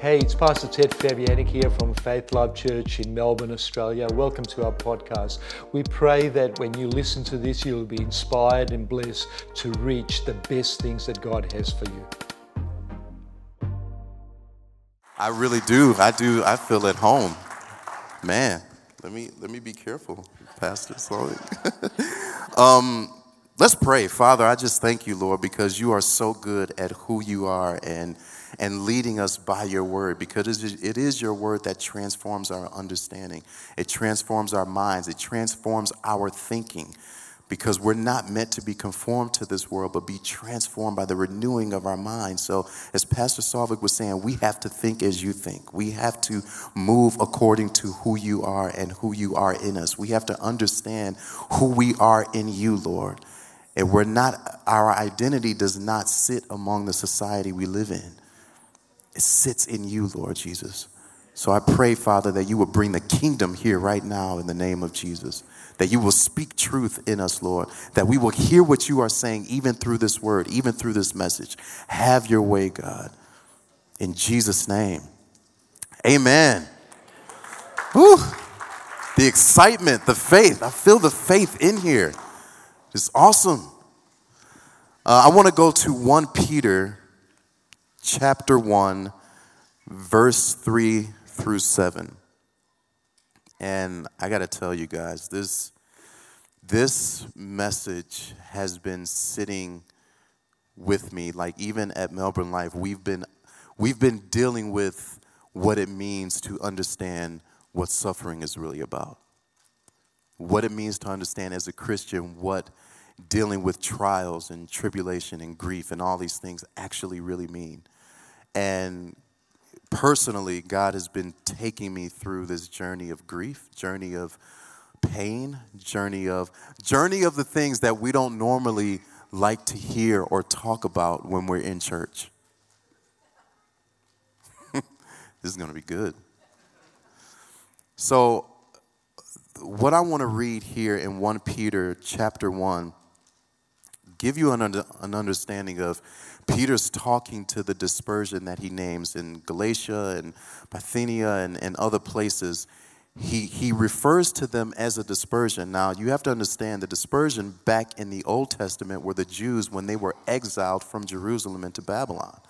Hey, it's Pastor Ted Fabianic here from Faith Life Church in Melbourne, Australia. Welcome to our podcast. We pray that when you listen to this, you'll be inspired and blessed to reach the best things that God has for you. I really do. I do. I feel at home. Man, let me let me be careful, Pastor. Slowly. um, let's pray, Father. I just thank you, Lord, because you are so good at who you are and and leading us by your word because it is your word that transforms our understanding. It transforms our minds. It transforms our thinking because we're not meant to be conformed to this world, but be transformed by the renewing of our minds. So, as Pastor Salvik was saying, we have to think as you think. We have to move according to who you are and who you are in us. We have to understand who we are in you, Lord. And we're not, our identity does not sit among the society we live in. It sits in you, Lord Jesus. So I pray, Father, that you will bring the kingdom here right now in the name of Jesus. That you will speak truth in us, Lord. That we will hear what you are saying, even through this word, even through this message. Have your way, God. In Jesus' name. Amen. Whew. The excitement, the faith. I feel the faith in here. It's awesome. Uh, I want to go to 1 Peter chapter 1, verse 3 through 7. And I got to tell you guys, this, this message has been sitting with me. Like, even at Melbourne Life, we've been, we've been dealing with what it means to understand what suffering is really about. What it means to understand as a Christian what dealing with trials and tribulation and grief and all these things actually really mean. And personally, God has been taking me through this journey of grief, journey of pain, journey of journey of the things that we don't normally like to hear or talk about when we're in church. this is going to be good. So what I want to read here in 1 Peter chapter 1 give you an, an understanding of Peter's talking to the dispersion that he names in Galatia and Bithynia and, and other places. He, he refers to them as a dispersion. Now, you have to understand the dispersion back in the Old Testament were the Jews when they were exiled from Jerusalem into Babylon.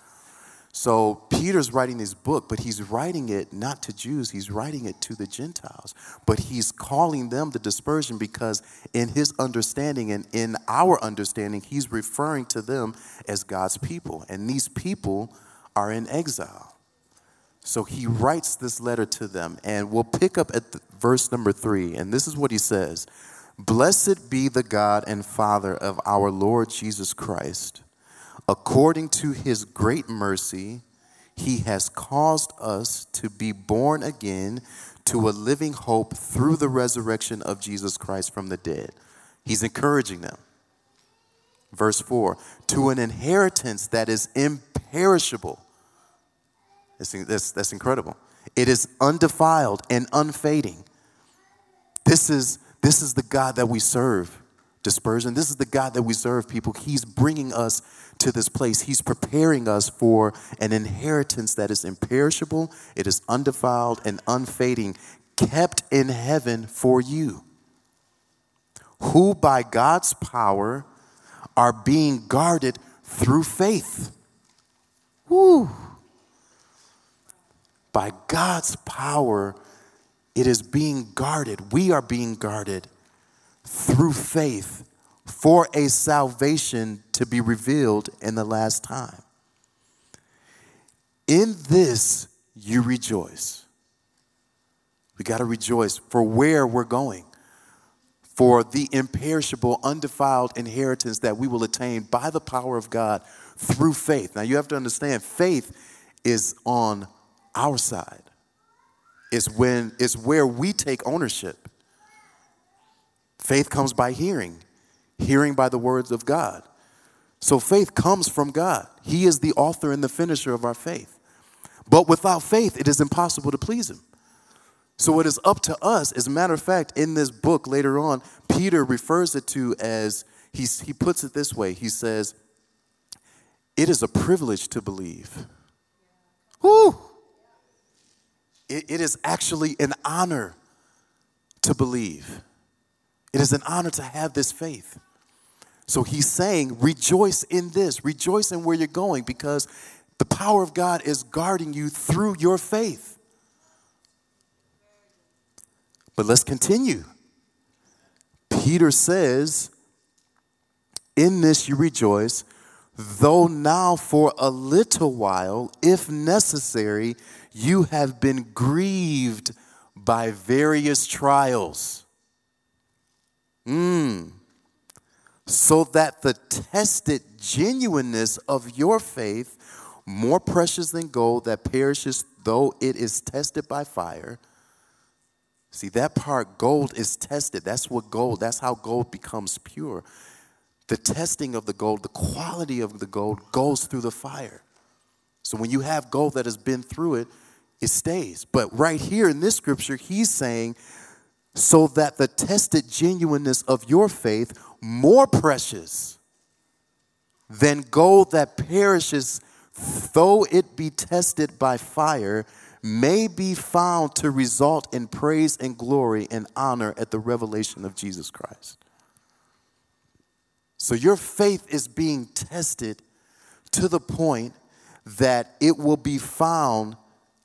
So Peter's writing this book, but he's writing it not to Jews, he's writing it to the Gentiles. But he's calling them the dispersion because, in his understanding and in our understanding, he's referring to them as God's people. And these people are in exile. So he writes this letter to them, and we'll pick up at verse number three. And this is what he says Blessed be the God and Father of our Lord Jesus Christ According to his great mercy, he has caused us to be born again to a living hope through the resurrection of Jesus Christ from the dead. He's encouraging them. Verse 4 to an inheritance that is imperishable. That's, that's, that's incredible. It is undefiled and unfading. This is, this is the God that we serve, dispersion. This is the God that we serve, people. He's bringing us to this place. He's preparing us for an inheritance that is imperishable, it is undefiled and unfading, kept in heaven for you, who by God's power are being guarded through faith. Woo! By God's power, it is being guarded. We are being guarded through faith for a salvation to be revealed in the last time. In this you rejoice. We got to rejoice for where we're going, for the imperishable, undefiled inheritance that we will attain by the power of God through faith. Now, you have to understand, faith is on our side. It's when it's where we take ownership. Faith comes by hearing, hearing by the words of God. So faith comes from God. He is the author and the finisher of our faith. But without faith, it is impossible to please Him. So it is up to us. As a matter of fact, in this book later on, Peter refers it to as, he, he puts it this way he says, It is a privilege to believe. Whoo! it, it is actually an honor to believe. It is an honor to have this faith. So he's saying, rejoice in this, rejoice in where you're going because the power of God is guarding you through your faith. But let's continue. Peter says, In this you rejoice, though now for a little while, if necessary, you have been grieved by various trials. Mm. So that the tested genuineness of your faith, more precious than gold that perishes though it is tested by fire. See, that part, gold is tested. That's what gold, that's how gold becomes pure. The testing of the gold, the quality of the gold goes through the fire. So when you have gold that has been through it, it stays. But right here in this scripture, he's saying, so that the tested genuineness of your faith, more precious than gold that perishes, though it be tested by fire, may be found to result in praise and glory and honor at the revelation of Jesus Christ. So your faith is being tested to the point that it will be found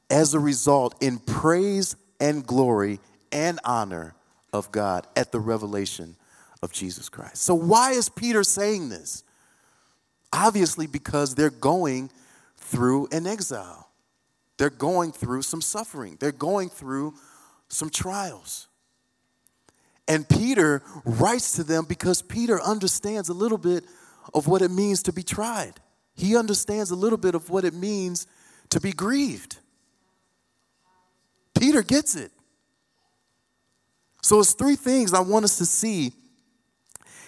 as a result in praise and glory and honor of God at the revelation of Jesus Christ. So, why is Peter saying this? Obviously, because they're going through an exile, they're going through some suffering, they're going through some trials. And Peter writes to them because Peter understands a little bit of what it means to be tried. He understands a little bit of what it means to be grieved. Peter gets it. So it's three things I want us to see.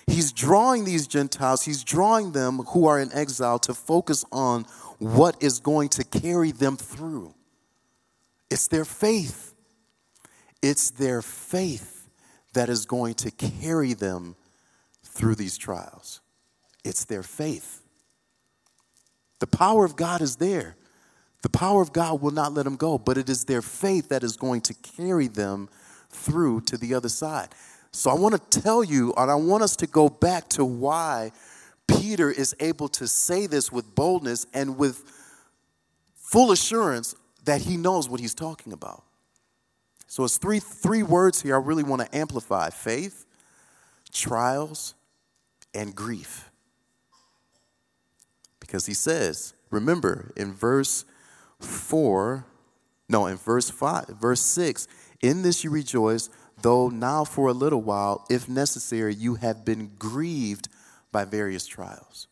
He's drawing these Gentiles, he's drawing them who are in exile to focus on what is going to carry them through. It's their faith. It's their faith that is going to carry them through these trials. It's their faith. The power of God is there. The power of God will not let them go, but it is their faith that is going to carry them through to the other side. So I want to tell you, and I want us to go back to why Peter is able to say this with boldness and with full assurance that he knows what he's talking about. So it's three, three words here I really want to amplify faith, trials, and grief. Because he says, remember in verse 4, no, in verse 5, verse 6, in this you rejoice, though now for a little while, if necessary, you have been grieved by various trials.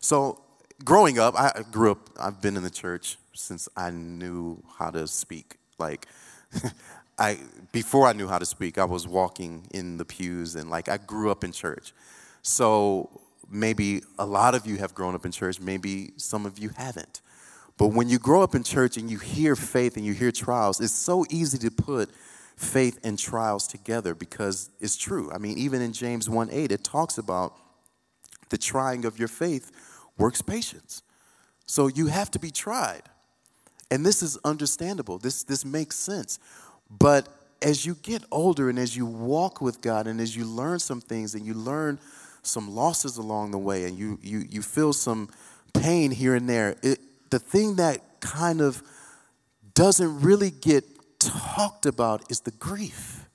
So, growing up, I grew up, I've been in the church since I knew how to speak. Like, I before I knew how to speak, I was walking in the pews and like I grew up in church. So maybe a lot of you have grown up in church, maybe some of you haven't. But when you grow up in church and you hear faith and you hear trials, it's so easy to put faith and trials together because it's true. I mean, even in James 1 8, it talks about the trying of your faith works patience. So you have to be tried. And this is understandable. This, this makes sense. But as you get older and as you walk with God and as you learn some things and you learn some losses along the way and you, you, you feel some pain here and there, it, the thing that kind of doesn't really get talked about is the grief.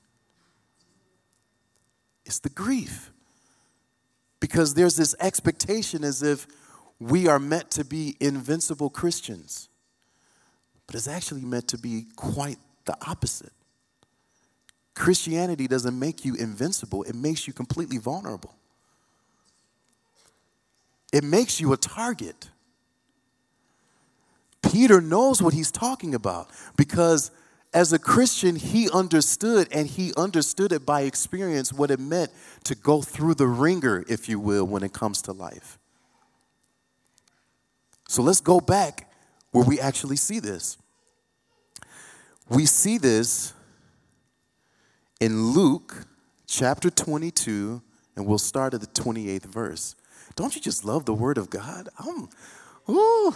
It's the grief. Because there's this expectation as if we are meant to be invincible Christians. But it's actually meant to be quite the opposite. Christianity doesn't make you invincible, it makes you completely vulnerable. It makes you a target. Peter knows what he's talking about because as a Christian, he understood and he understood it by experience what it meant to go through the wringer, if you will, when it comes to life. So let's go back where we actually see this. We see this in Luke chapter 22, and we'll start at the 28th verse. Don't you just love the Word of God? I'm, ooh,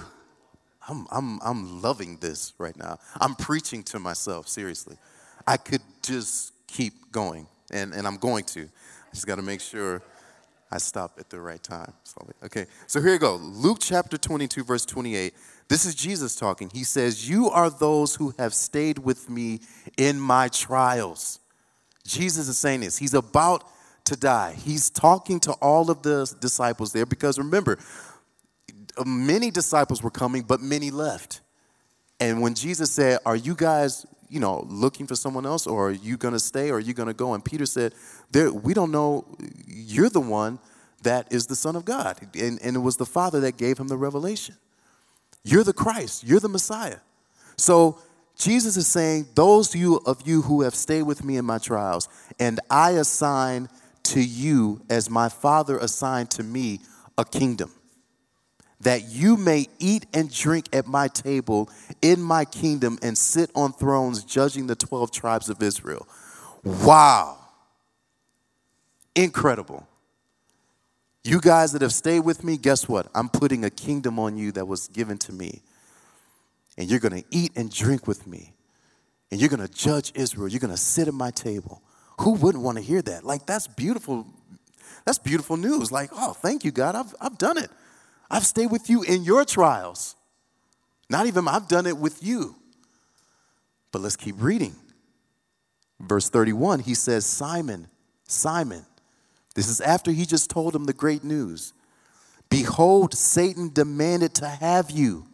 I'm, I'm, I'm loving this right now. I'm preaching to myself, seriously. I could just keep going, and, and I'm going to. I just got to make sure I stop at the right time. Okay, so here you go. Luke chapter 22, verse 28. This is Jesus talking. He says, You are those who have stayed with me in my trials. Jesus is saying this. He's about to die. He's talking to all of the disciples there because remember, many disciples were coming, but many left. And when Jesus said, Are you guys, you know, looking for someone else, or are you going to stay, or are you going to go? And Peter said, We don't know. You're the one that is the Son of God. And, and it was the Father that gave him the revelation. You're the Christ, you're the Messiah. So Jesus is saying, Those of you who have stayed with me in my trials, and I assign to you, as my Father assigned to me, a kingdom that you may eat and drink at my table in my kingdom and sit on thrones judging the 12 tribes of Israel. Wow. Incredible. You guys that have stayed with me, guess what? I'm putting a kingdom on you that was given to me. And you're going to eat and drink with me. And you're going to judge Israel. You're going to sit at my table. Who wouldn't want to hear that? Like, that's beautiful. That's beautiful news. Like, oh, thank you, God. I've, I've done it. I've stayed with you in your trials. Not even I've done it with you. But let's keep reading. Verse 31, he says, Simon, Simon. This is after he just told him the great news. Behold, Satan demanded to have you,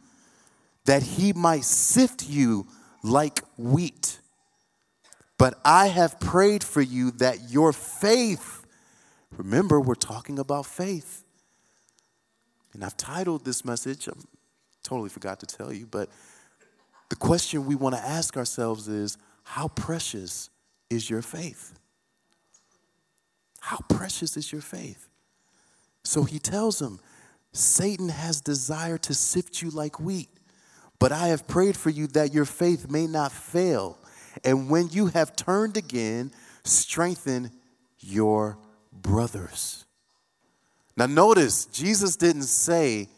that he might sift you like wheat. But I have prayed for you that your faith, remember, we're talking about faith, and I've titled this message, I totally forgot to tell you, but the question we want to ask ourselves is how precious is your faith? How precious is your faith? So he tells him, Satan has desire to sift you like wheat, but I have prayed for you that your faith may not fail. And when you have turned again, strengthen your brothers. Now, notice, Jesus didn't say,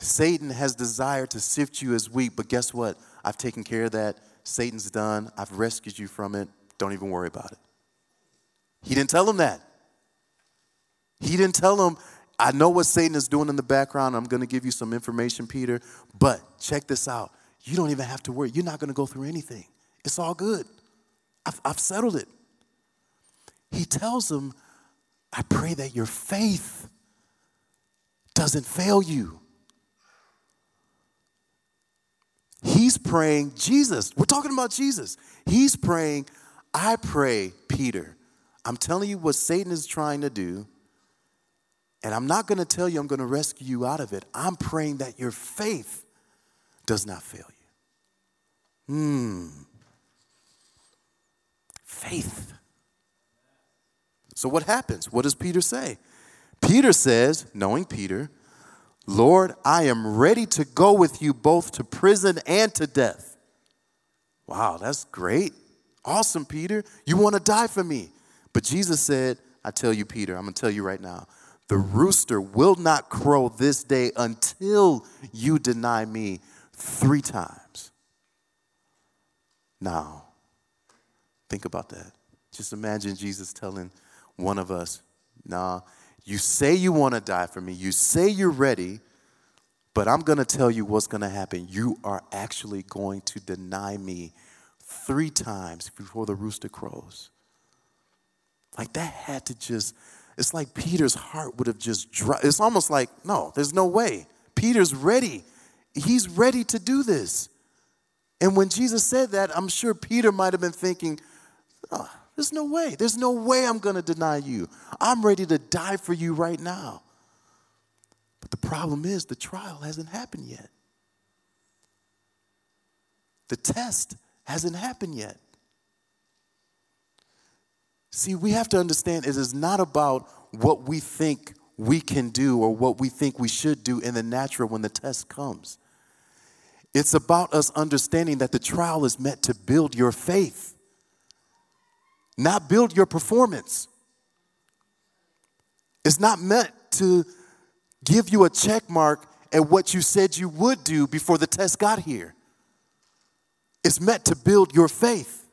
Satan has desired to sift you as wheat, but guess what? I've taken care of that. Satan's done. I've rescued you from it. Don't even worry about it. He didn't tell him that. He didn't tell him, I know what Satan is doing in the background. I'm going to give you some information, Peter, but check this out. You don't even have to worry. You're not going to go through anything. It's all good. I've, I've settled it. He tells him, I pray that your faith doesn't fail you. He's praying, Jesus, we're talking about Jesus. He's praying, I pray, Peter, I'm telling you what Satan is trying to do, and I'm not going to tell you I'm going to rescue you out of it. I'm praying that your faith does not fail you. Hmm. Faith. So, what happens? What does Peter say? Peter says, knowing Peter, Lord, I am ready to go with you both to prison and to death. Wow, that's great. Awesome, Peter. You want to die for me. But Jesus said, I tell you, Peter, I'm going to tell you right now, the rooster will not crow this day until you deny me three times. Now, think about that. Just imagine Jesus telling one of us, nah, you say you want to die for me. You say you're ready, but I'm going to tell you what's going to happen. You are actually going to deny me three times before the rooster crows. Like that had to just, it's like Peter's heart would have just dropped. It's almost like, no, there's no way. Peter's ready. He's ready to do this. And when Jesus said that, I'm sure Peter might have been thinking, oh, there's no way. There's no way I'm going to deny you. I'm ready to die for you right now. But the problem is, the trial hasn't happened yet. The test hasn't happened yet. See, we have to understand it is not about what we think we can do or what we think we should do in the natural when the test comes. It's about us understanding that the trial is meant to build your faith not build your performance. It's not meant to give you a check mark at what you said you would do before the test got here. It's meant to build your faith.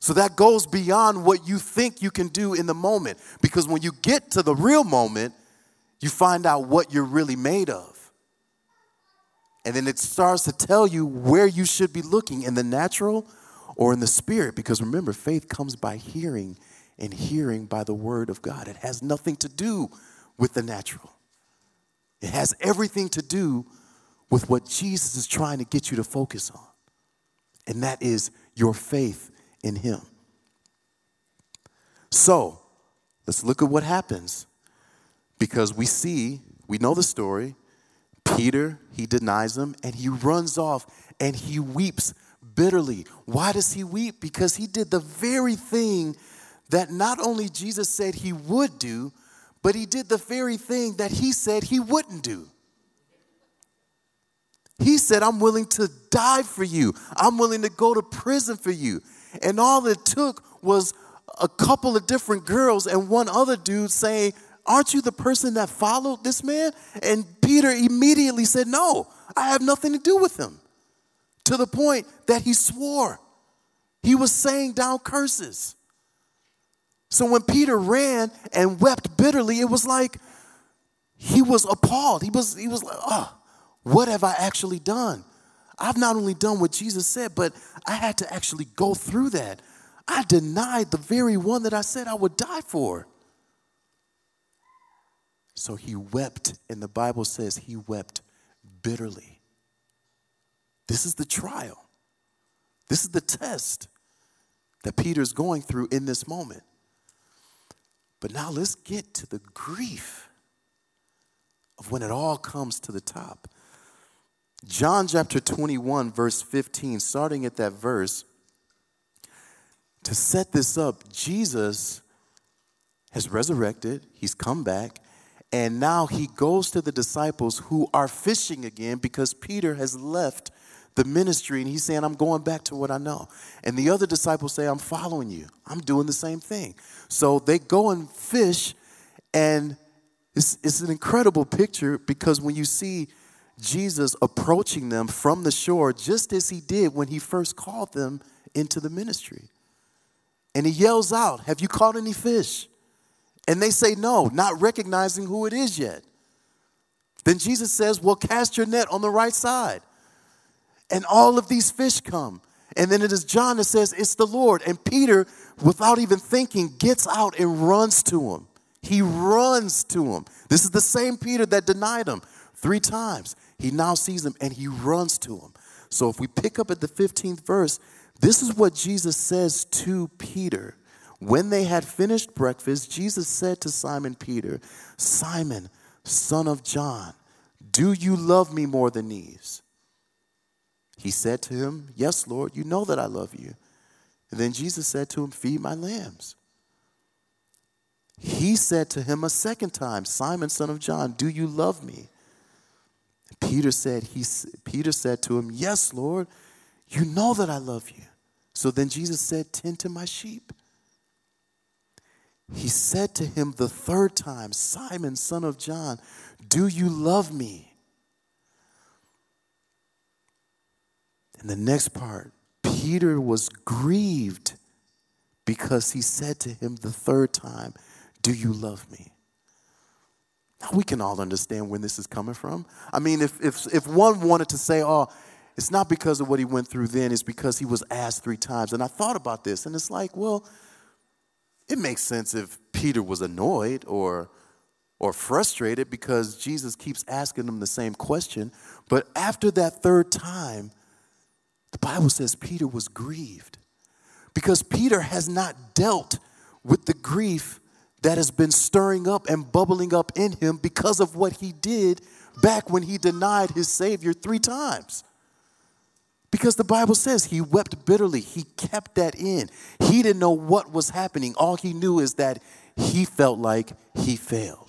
So that goes beyond what you think you can do in the moment. Because when you get to the real moment, you find out what you're really made of. And then it starts to tell you where you should be looking in the natural or in the spirit. Because remember, faith comes by hearing, and hearing by the word of God. It has nothing to do with the natural, it has everything to do with what Jesus is trying to get you to focus on. And that is your faith in Him. So, let's look at what happens because we see, we know the story. Peter, he denies him and he runs off and he weeps bitterly. Why does he weep? Because he did the very thing that not only Jesus said he would do, but he did the very thing that he said he wouldn't do. He said, I'm willing to die for you. I'm willing to go to prison for you. And all it took was a couple of different girls and one other dude saying, Aren't you the person that followed this man? And Peter immediately said, No, I have nothing to do with him. To the point that he swore. He was saying down curses. So when Peter ran and wept bitterly, it was like he was appalled. He was, he was like, oh, what have I actually done? I've not only done what Jesus said, but I had to actually go through that. I denied the very one that I said I would die for. So he wept, and the Bible says he wept bitterly. This is the trial. This is the test that Peter's going through in this moment. But now let's get to the grief of when it all comes to the top. John chapter 21, verse 15, starting at that verse, to set this up, Jesus has resurrected, he's come back, and now he goes to the disciples who are fishing again because Peter has left the ministry and he's saying, I'm going back to what I know. And the other disciples say, I'm following you. I'm doing the same thing. So they go and fish, and it's, it's an incredible picture because when you see Jesus approaching them from the shore, just as he did when he first called them into the ministry. And he yells out, Have you caught any fish? And they say no, not recognizing who it is yet. Then Jesus says, Well, cast your net on the right side. And all of these fish come. And then it is John that says, It's the Lord. And Peter, without even thinking, gets out and runs to him. He runs to him. This is the same Peter that denied him three times. He now sees him and he runs to him. So if we pick up at the 15th verse, this is what Jesus says to Peter. When they had finished breakfast, Jesus said to Simon Peter, Simon, son of John, do you love me more than these? He said to him, Yes, Lord, you know that I love you. And then Jesus said to him, Feed my lambs. He said to him a second time, Simon, son of John, do you love me? Peter said, he, Peter said to him, Yes, Lord, you know that I love you. So then Jesus said, Tend to my sheep. He said to him the third time, Simon, son of John, do you love me? And the next part, Peter was grieved because he said to him the third time, Do you love me? Now we can all understand when this is coming from. I mean, if, if, if one wanted to say, Oh, it's not because of what he went through then, it's because he was asked three times. And I thought about this, and it's like, well, it makes sense if Peter was annoyed or or frustrated because Jesus keeps asking him the same question. But after that third time, the Bible says Peter was grieved because Peter has not dealt with the grief that has been stirring up and bubbling up in him because of what he did back when he denied his Savior three times. Because the Bible says he wept bitterly, he kept that in. He didn't know what was happening. All he knew is that he felt like he failed.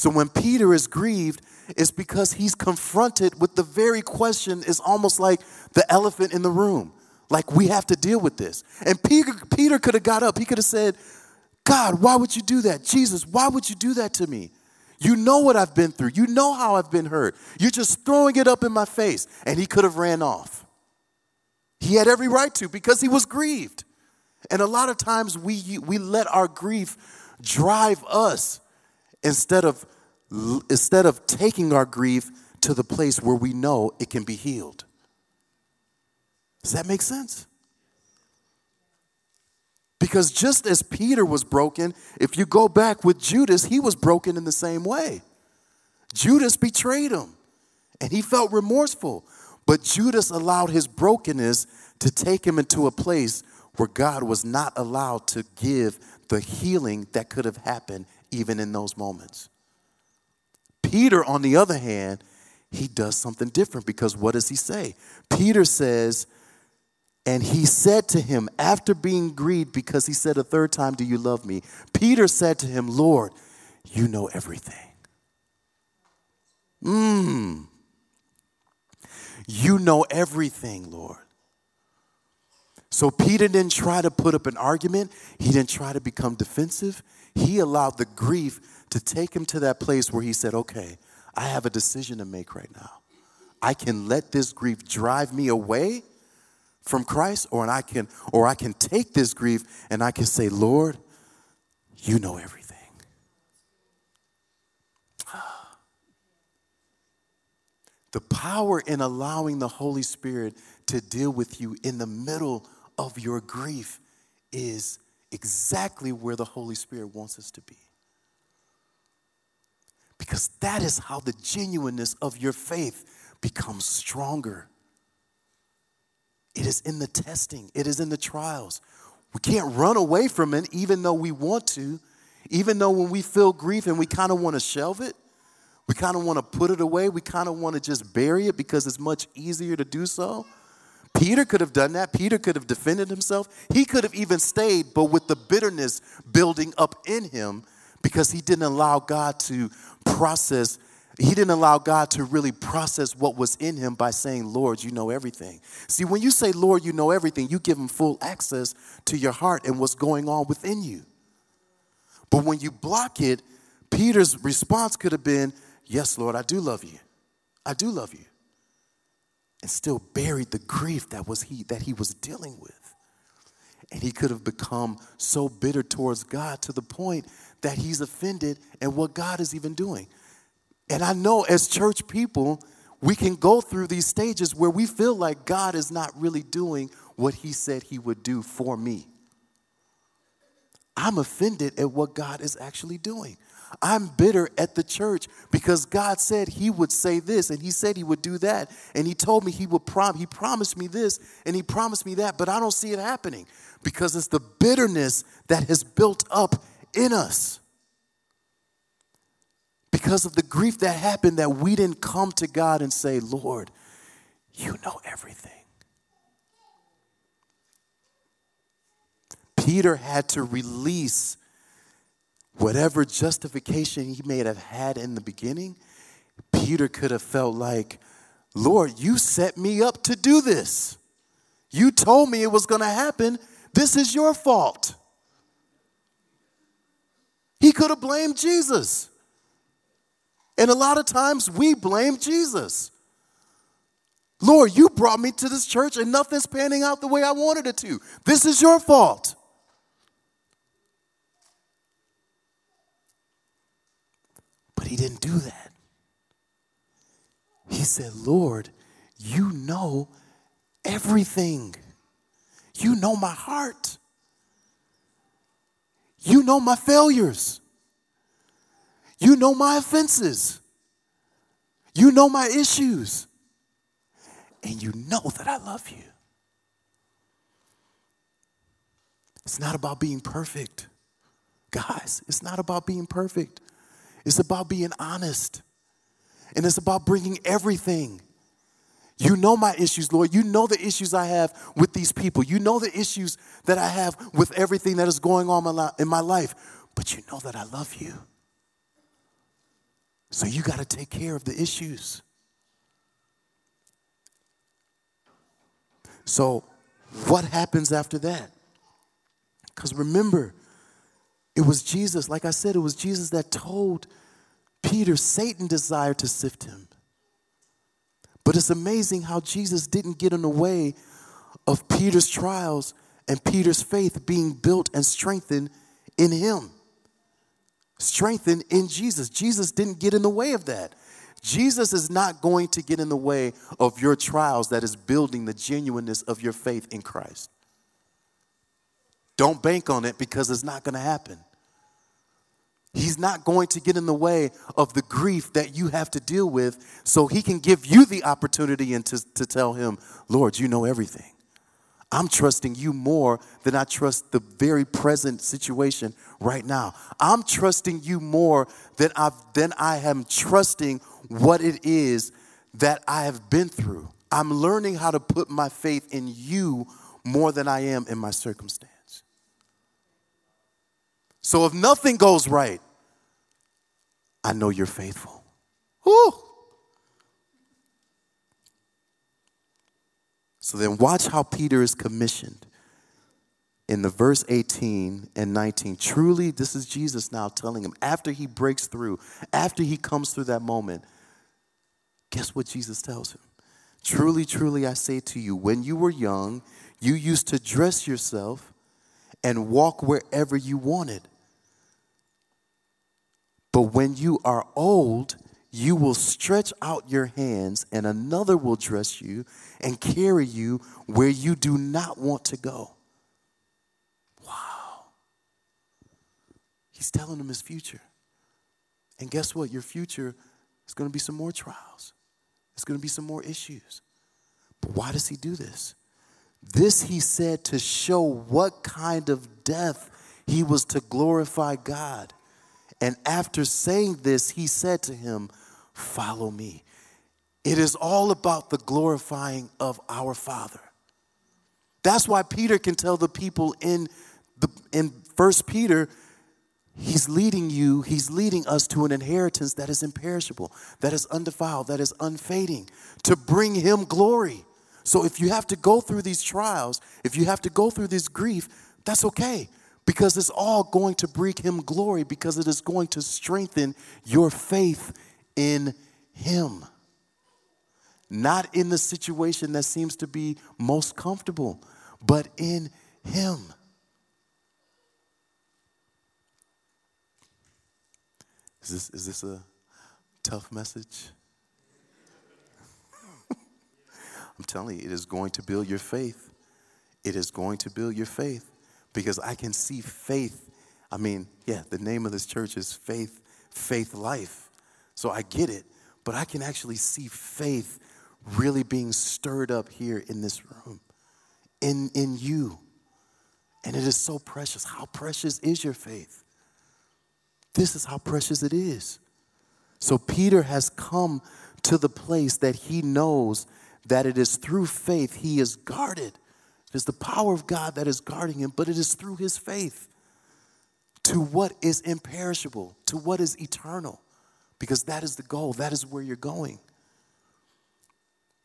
So when Peter is grieved, it's because he's confronted with the very question is almost like the elephant in the room. Like we have to deal with this. And Peter, Peter could have got up. He could have said, God, why would you do that? Jesus, why would you do that to me? You know what I've been through. You know how I've been hurt. You're just throwing it up in my face. And he could have ran off. He had every right to because he was grieved. And a lot of times we, we let our grief drive us instead of, instead of taking our grief to the place where we know it can be healed. Does that make sense? Because just as Peter was broken, if you go back with Judas, he was broken in the same way. Judas betrayed him and he felt remorseful. But Judas allowed his brokenness to take him into a place where God was not allowed to give the healing that could have happened even in those moments. Peter, on the other hand, he does something different because what does he say? Peter says, and he said to him, after being grieved, because he said a third time, Do you love me? Peter said to him, Lord, you know everything. Mmm. You know everything, Lord. So Peter didn't try to put up an argument, he didn't try to become defensive. He allowed the grief to take him to that place where he said, Okay, I have a decision to make right now. I can let this grief drive me away from Christ, or I can, or I can take this grief and I can say, Lord, you know everything. The power in allowing the Holy Spirit to deal with you in the middle of your grief is exactly where the Holy Spirit wants us to be. Because that is how the genuineness of your faith becomes stronger. It is in the testing, it is in the trials. We can't run away from it even though we want to. Even though when we feel grief and we kind of want to shelve it, we kind of want to put it away, we kind of want to just bury it because it's much easier to do so. Peter could have done that. Peter could have defended himself. He could have even stayed, but with the bitterness building up in him because he didn't allow God to process he didn't allow God to really process what was in him by saying, Lord, you know everything. See, when you say, Lord, you know everything, you give him full access to your heart and what's going on within you. But when you block it, Peter's response could have been, Yes, Lord, I do love you. I do love you. And still buried the grief that was he that he was dealing with. And he could have become so bitter towards God to the point that he's offended at what God is even doing. And I know as church people, we can go through these stages where we feel like God is not really doing what He said He would do for me. I'm offended at what God is actually doing. I'm bitter at the church because God said He would say this and He said He would do that. And He told me He would prom- He promised me this and He promised me that, but I don't see it happening because it's the bitterness that has built up in us because of the grief that happened that we didn't come to God and say, Lord, you know everything. Peter had to release whatever justification he may have had in the beginning. Peter could have felt like, Lord, you set me up to do this. You told me it was going to happen. This is your fault. He could have blamed Jesus. And a lot of times we blame Jesus. Lord, you brought me to this church and nothing's panning out the way I wanted it to. This is your fault. But he didn't do that. He said, Lord, you know everything. You know my heart. You know my failures. You know my offenses. You know my issues. And you know that I love you. It's not about being perfect. Guys, it's not about being perfect. It's about being honest. And it's about bringing everything. You know my issues, Lord. You know the issues I have with these people. You know the issues that I have with everything that is going on in my life. But you know that I love you. So you got to take care of the issues. So, what happens after that? Because remember, it was Jesus, like I said, it was Jesus that told Peter, Satan desired to sift him. But it's amazing how Jesus didn't get in the way of Peter's trials and Peter's faith being built and strengthened in him. Strengthened in Jesus. Jesus didn't get in the way of that. Jesus is not going to get in the way of your trials that is building the genuineness of your faith in Christ. Don't bank on it because it's not going to happen. He's not going to get in the way of the grief that you have to deal with so he can give you the opportunity and to, to tell him, Lord, you know everything. I'm trusting you more than I trust the very present situation right now. I'm trusting you more than, I've, than I am trusting what it is that I have been through. I'm learning how to put my faith in you more than I am in my circumstance. So if nothing goes right, I know you're faithful. So then watch how Peter is commissioned. In the verse 18 and 19, truly, this is Jesus now telling him after he breaks through, after he comes through that moment, guess what Jesus tells him? Truly, truly, I say to you, when you were young, you used to dress yourself and walk wherever you wanted. But when you are old, you will stretch out your hands, and another will dress you and carry you where you do not want to go. Wow. He's telling them his future. And guess what? Your future is going to be some more trials, it's going to be some more issues. But why does he do this? This he said to show what kind of death he was to glorify God. And after saying this, he said to him, Follow me. It is all about the glorifying of our Father. That's why Peter can tell the people in the in First Peter, he's leading you, he's leading us to an inheritance that is imperishable, that is undefiled, that is unfading, to bring him glory. So if you have to go through these trials, if you have to go through this grief, that's okay because it's all going to bring him glory because it is going to strengthen your faith in him. Not in the situation that seems to be most comfortable, but in him. Is this, is this a tough message? I'm telling you, it is going to build your faith. It is going to build your faith because I can see faith. I mean, yeah, the name of this church is Faith, Faith Life. So I get it, but I can actually see faith really being stirred up here in this room, in, in you. And it is so precious. How precious is your faith? This is how precious it is. So Peter has come to the place that he knows that it is through faith he is guarded. It is the power of God that is guarding him, but it is through his faith to what is imperishable, to what is eternal, because that is the goal, that is where you're going.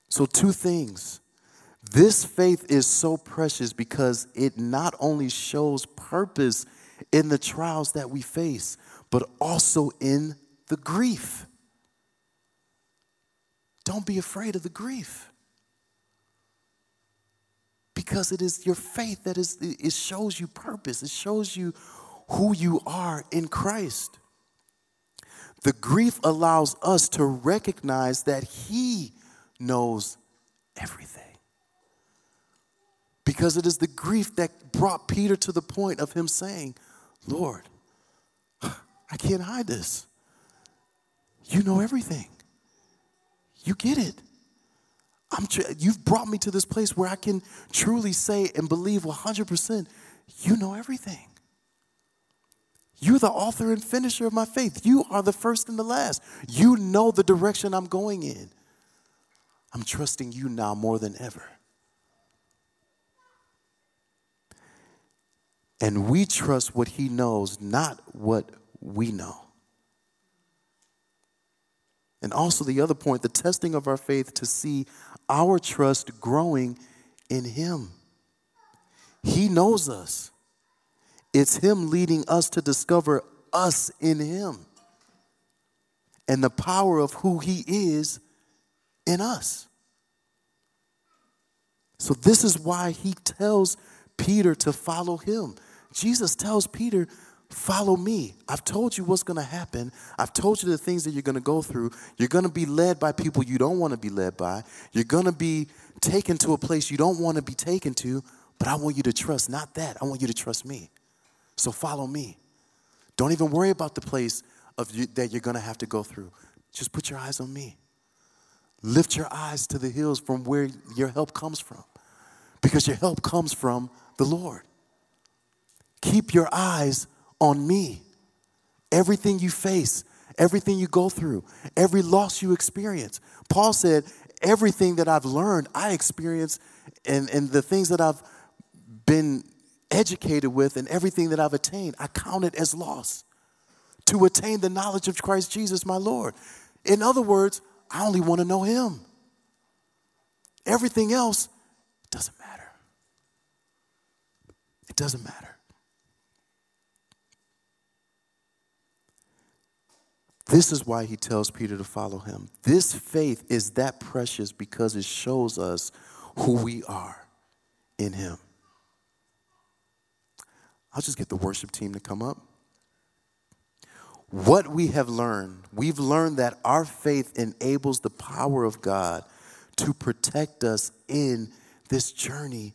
So, two things. This faith is so precious because it not only shows purpose in the trials that we face, but also in the grief. Don't be afraid of the grief because it is your faith that is it shows you purpose. It shows you who you are in christ. The grief allows us to recognize that he knows everything. Because it is the grief that brought peter to the point of him saying lord i can't hide this. You know everything. You get it I'm tr- you've brought me to this place where I can truly say and believe 100% you know everything. You're the author and finisher of my faith. You are the first and the last. You know the direction I'm going in. I'm trusting you now more than ever. And we trust what he knows, not what we know. And also, the other point the testing of our faith to see our trust growing in Him. He knows us. It's Him leading us to discover us in Him. and the power of who he is in us. So, this is why he tells Peter to follow him. Jesus tells Peter, Follow me. I've told you what's going to happen. I've told you the things that you're going to go through. You're going to be led by people you don't want to be led by. You're going to be taken to a place you don't want to be taken to, but I want you to trust not that. I want you to trust me. So follow me. Don't even worry about the place of you, that you're going to have to go through. Just put your eyes on me. Lift your eyes to the hills from where your help comes from, because your help comes from the Lord. Keep your eyes on me. Everything you face, everything you go through, every loss you experience. Paul said, Everything that I've learned, I experience, and, and the things that I've been educated with, and everything that I've attained, I count it as loss to attain the knowledge of Christ Jesus, my Lord. In other words, I only want to know Him. Everything else doesn't matter. It doesn't matter. This is why he tells Peter to follow him. This faith is that precious because it shows us who we are in him. I'll just get the worship team to come up. What we have learned, we've learned that our faith enables the power of God to protect us in this journey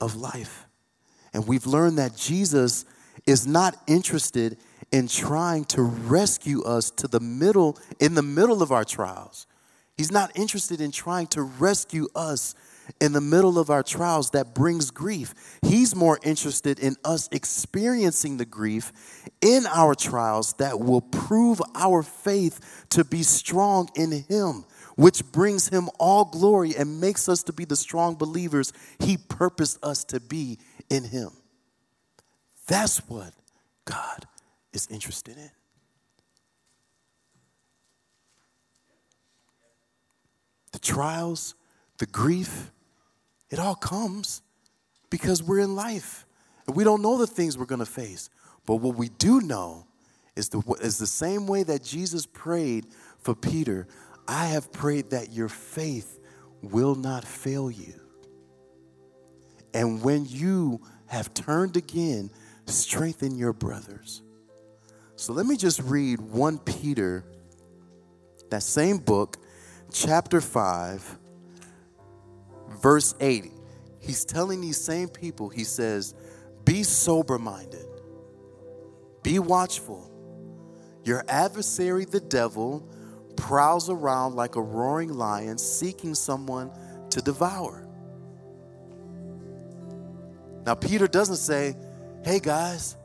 of life. And we've learned that Jesus is not interested in trying to rescue us to the middle in the middle of our trials. He's not interested in trying to rescue us in the middle of our trials that brings grief. He's more interested in us experiencing the grief in our trials that will prove our faith to be strong in Him, which brings Him all glory and makes us to be the strong believers He purposed us to be in Him. That's what God is interested in. The trials, the grief, it all comes because we're in life. And we don't know the things we're going to face. But what we do know is the, is the same way that Jesus prayed for Peter I have prayed that your faith will not fail you. And when you have turned again, strengthen your brothers. So let me just read 1 Peter, that same book, chapter 5, verse 8. He's telling these same people, he says, Be sober minded, be watchful. Your adversary, the devil, prowls around like a roaring lion seeking someone to devour. Now, Peter doesn't say, Hey guys,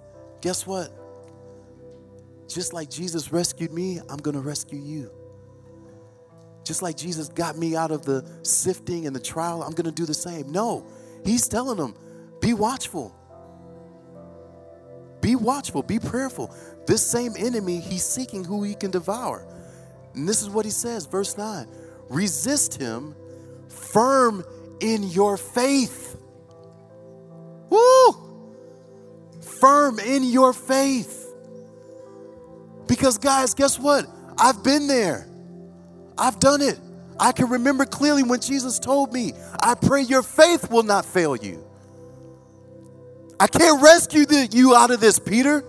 guess what? Just like Jesus rescued me, I'm going to rescue you. Just like Jesus got me out of the sifting and the trial, I'm going to do the same. No, he's telling them, be watchful. Be watchful, be prayerful. This same enemy, he's seeking who he can devour. And this is what he says, verse 9 resist him firm in your faith. Woo! Firm in your faith. Because, guys, guess what? I've been there, I've done it. I can remember clearly when Jesus told me, I pray your faith will not fail you. I can't rescue the, you out of this, Peter.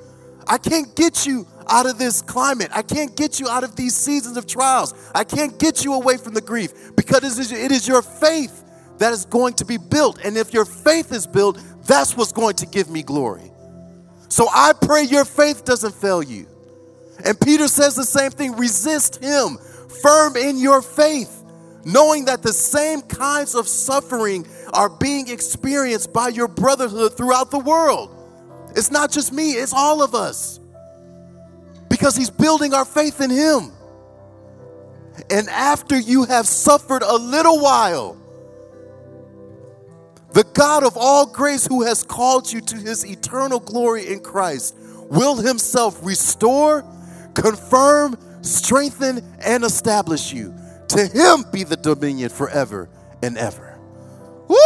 I can't get you out of this climate. I can't get you out of these seasons of trials. I can't get you away from the grief because it is, it is your faith that is going to be built. And if your faith is built, that's what's going to give me glory. So I pray your faith doesn't fail you. And Peter says the same thing resist him, firm in your faith, knowing that the same kinds of suffering are being experienced by your brotherhood throughout the world. It's not just me, it's all of us. Because he's building our faith in him. And after you have suffered a little while, the God of all grace, who has called you to his eternal glory in Christ, will himself restore confirm, strengthen, and establish you. To him be the dominion forever and ever. Woo!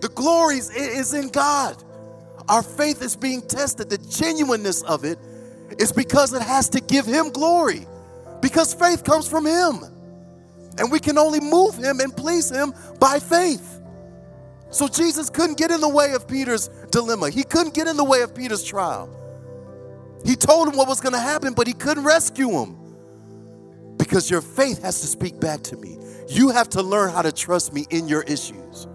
The glory is in God. Our faith is being tested, the genuineness of It's because it has to give him glory. Because faith comes from him. And we can only move him and please him by faith. So Jesus couldn't get in the way of Peter's dilemma. He couldn't get in the way of Peter's trial. He told him what was going to happen, but he couldn't rescue him. Because your faith has to speak back to me. You have to learn how to trust me in your issues,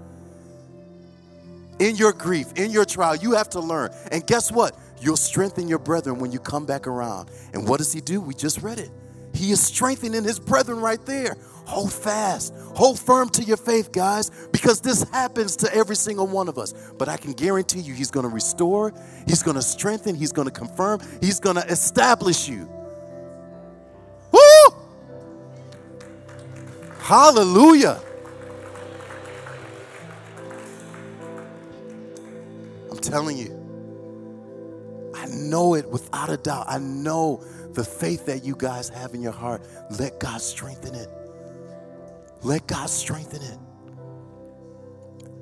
in your grief, in your trial. You have to learn. And guess what? You'll strengthen your brethren when you come back around. And what does he do? We just read it. He is strengthening his brethren right there. Hold fast, hold firm to your faith, guys, because this happens to every single one of us. But I can guarantee you, He's going to restore, He's going to strengthen, He's going to confirm, He's going to establish you. Woo! Hallelujah. I'm telling you, I know it without a doubt. I know the faith that you guys have in your heart. Let God strengthen it. Let God strengthen it.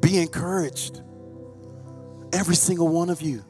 Be encouraged. Every single one of you.